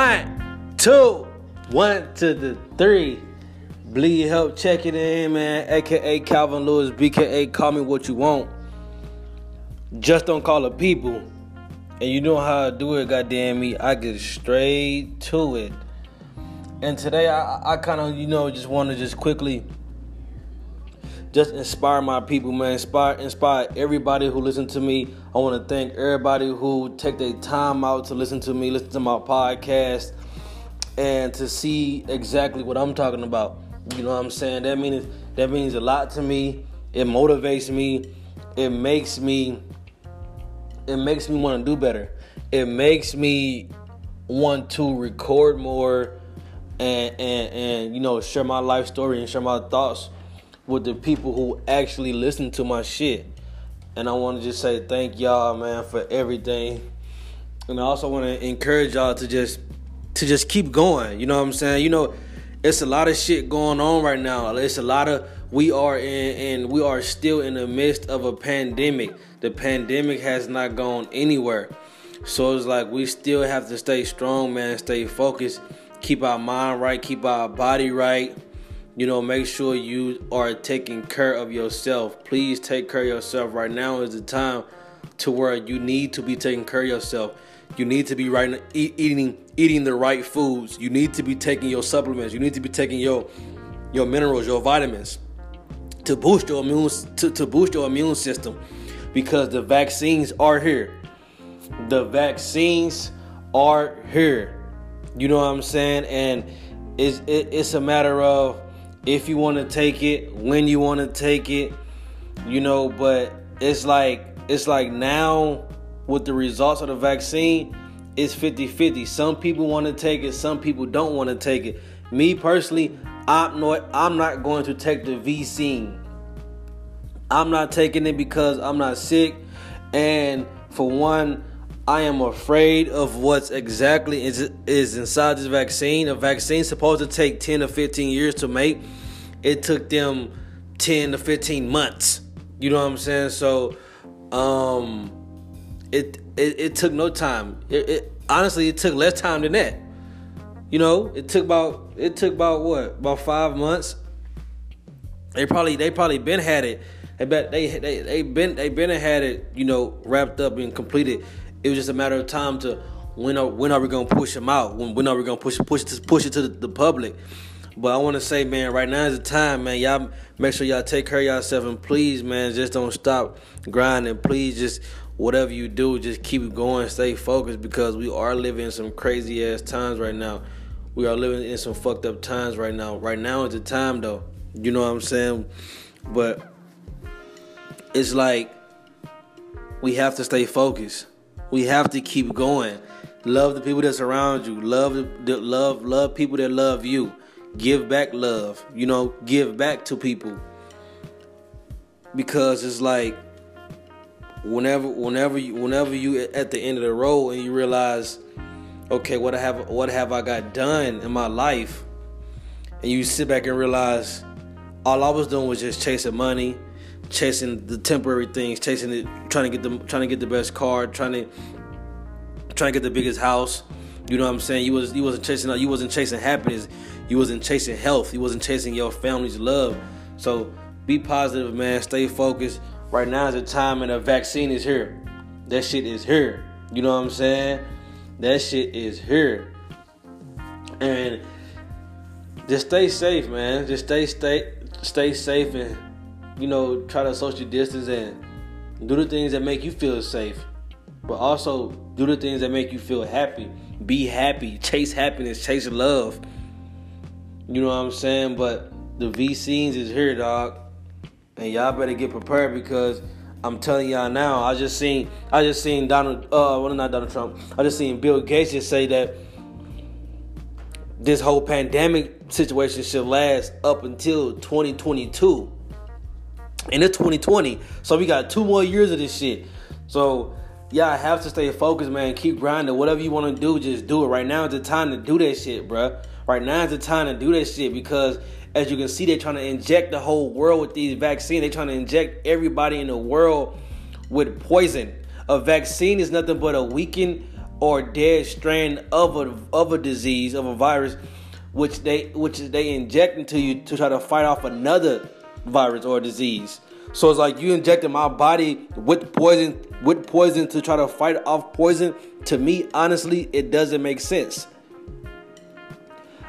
One, two, one to the three. Bleed help check it in, man. AKA Calvin Lewis, BKA call me what you want. Just don't call the people. And you know how I do it, goddamn me. I get straight to it. And today I, I kind of, you know, just want to just quickly just inspire my people, man. Inspire, inspire everybody who listen to me. I want to thank everybody who take their time out to listen to me, listen to my podcast, and to see exactly what I'm talking about. You know what I'm saying? That means that means a lot to me. It motivates me. It makes me. It makes me want to do better. It makes me want to record more, and and and you know share my life story and share my thoughts with the people who actually listen to my shit. And I want to just say thank y'all, man, for everything. And I also want to encourage y'all to just to just keep going. You know what I'm saying? You know it's a lot of shit going on right now. It's a lot of we are in and we are still in the midst of a pandemic. The pandemic has not gone anywhere. So it's like we still have to stay strong, man, stay focused, keep our mind right, keep our body right. You know, make sure you are taking care of yourself. Please take care of yourself. Right now is the time to where you need to be taking care of yourself. You need to be right eating eating the right foods. You need to be taking your supplements. You need to be taking your your minerals, your vitamins to boost your immune to, to boost your immune system because the vaccines are here. The vaccines are here. You know what I'm saying? And it's it, it's a matter of if you want to take it, when you want to take it, you know, but it's like it's like now with the results of the vaccine, it's 50-50. Some people want to take it, some people don't want to take it. Me personally, I'm not I'm not going to take the vaccine. I'm not taking it because I'm not sick and for one I am afraid of what's exactly is, is inside this vaccine. A vaccine supposed to take 10 to 15 years to make. It took them 10 to 15 months. You know what I'm saying? So um it it, it took no time. It, it honestly it took less time than that. You know, it took about it took about what about five months. They probably they probably been had it. They bet they they they been they been had it. You know, wrapped up and completed. It was just a matter of time to when are when are we gonna push them out? When when are we gonna push push it push it to the, the public? But I want to say, man, right now is the time, man. Y'all make sure y'all take care of yourself and please, man, just don't stop grinding. Please, just whatever you do, just keep going, stay focused because we are living in some crazy ass times right now. We are living in some fucked up times right now. Right now is the time though. You know what I'm saying? But it's like we have to stay focused. We have to keep going. Love the people that surround you. Love the love love people that love you. Give back love. You know, give back to people. Because it's like whenever whenever you whenever you at the end of the road and you realize okay what I have what have I got done in my life and you sit back and realize all I was doing was just chasing money chasing the temporary things chasing it trying to get the trying to get the best car trying to trying to get the biggest house you know what I'm saying you was you wasn't chasing you wasn't chasing happiness you wasn't chasing health you wasn't chasing your family's love so be positive man stay focused Right now is the time and a vaccine is here. That shit is here. You know what I'm saying? That shit is here. And just stay safe, man. Just stay stay stay safe and you know, try to social distance and do the things that make you feel safe. But also do the things that make you feel happy. Be happy. Chase happiness. Chase love. You know what I'm saying? But the vaccines is here, dog and y'all better get prepared because I'm telling y'all now. I just seen I just seen Donald uh well not Donald Trump. I just seen Bill Gates just say that this whole pandemic situation should last up until 2022. And it's 2020. So we got two more years of this shit. So y'all have to stay focused, man. Keep grinding. Whatever you want to do, just do it. Right now is the time to do that shit, bruh. Right now is the time to do that shit because as you can see, they're trying to inject the whole world with these vaccines. They're trying to inject everybody in the world with poison. A vaccine is nothing but a weakened or dead strain of a of a disease of a virus, which they which they inject into you to try to fight off another virus or disease. So it's like you injected my body with poison with poison to try to fight off poison. To me, honestly, it doesn't make sense.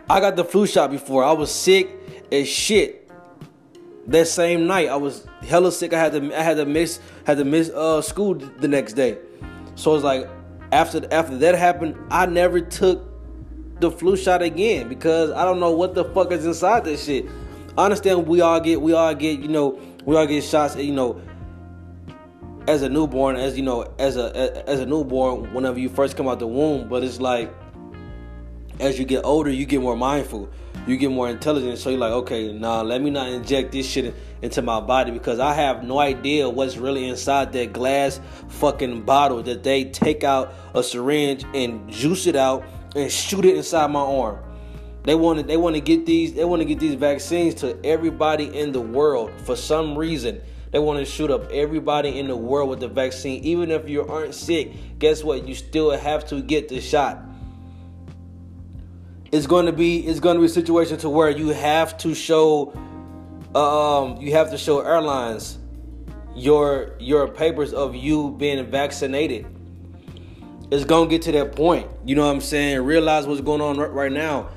I got the flu shot before. I was sick as shit. That same night, I was hella sick. I had to I had to miss had to miss uh, school the next day. So it's like after after that happened, I never took the flu shot again because I don't know what the fuck is inside this shit. I understand we all get we all get you know we all get shots you know as a newborn as you know as a as a newborn whenever you first come out the womb but it's like as you get older you get more mindful. You get more intelligent. So you're like okay nah let me not inject this shit into my body because I have no idea what's really inside that glass fucking bottle that they take out a syringe and juice it out and shoot it inside my arm they want to they want to get these they want to get these vaccines to everybody in the world for some reason. They want to shoot up everybody in the world with the vaccine. Even if you aren't sick, guess what? You still have to get the shot. It's going to be it's going to be a situation to where you have to show um you have to show airlines your your papers of you being vaccinated. It's going to get to that point. You know what I'm saying? Realize what's going on right now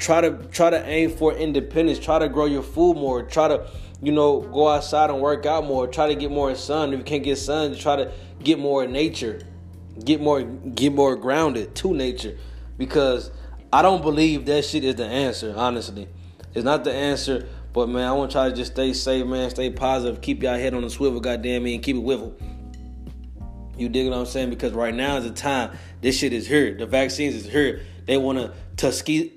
try to try to aim for independence try to grow your food more try to you know go outside and work out more try to get more sun. If you can't get sun try to get more nature get more get more grounded to nature. Because i don't believe that shit is the answer honestly. It's not the answer but man i want try to just stay safe man. Stay positive. Keep y'all head on the swivel goddamn me and keep it wiffle you dig what i'm saying? Because right now is the time. This shit is here. The vaccines is here they want to Tuskegee,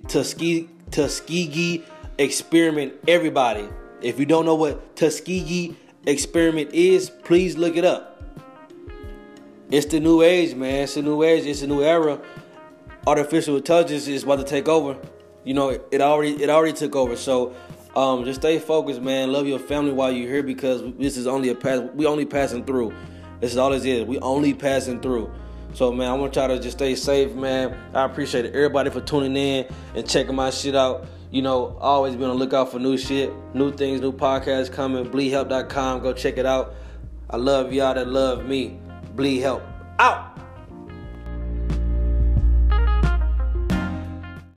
Tuskegee, experiment everybody. If you don't know what Tuskegee experiment is, please look it up. It's the new age, man. It's the new age. It's a new era. Artificial intelligence is about to take over. You know, it already it already took over. So um, just stay focused, man. Love your family while you're here because this is only a pass. We only passing through. This is all this is. We only passing through. So man, I want y'all to just stay safe, man. I appreciate everybody for tuning in and checking my shit out. You know, always be on the lookout for new shit, new things, new podcasts coming. BleedHelp.com, go check it out. I love y'all that love me. Bleed Help out.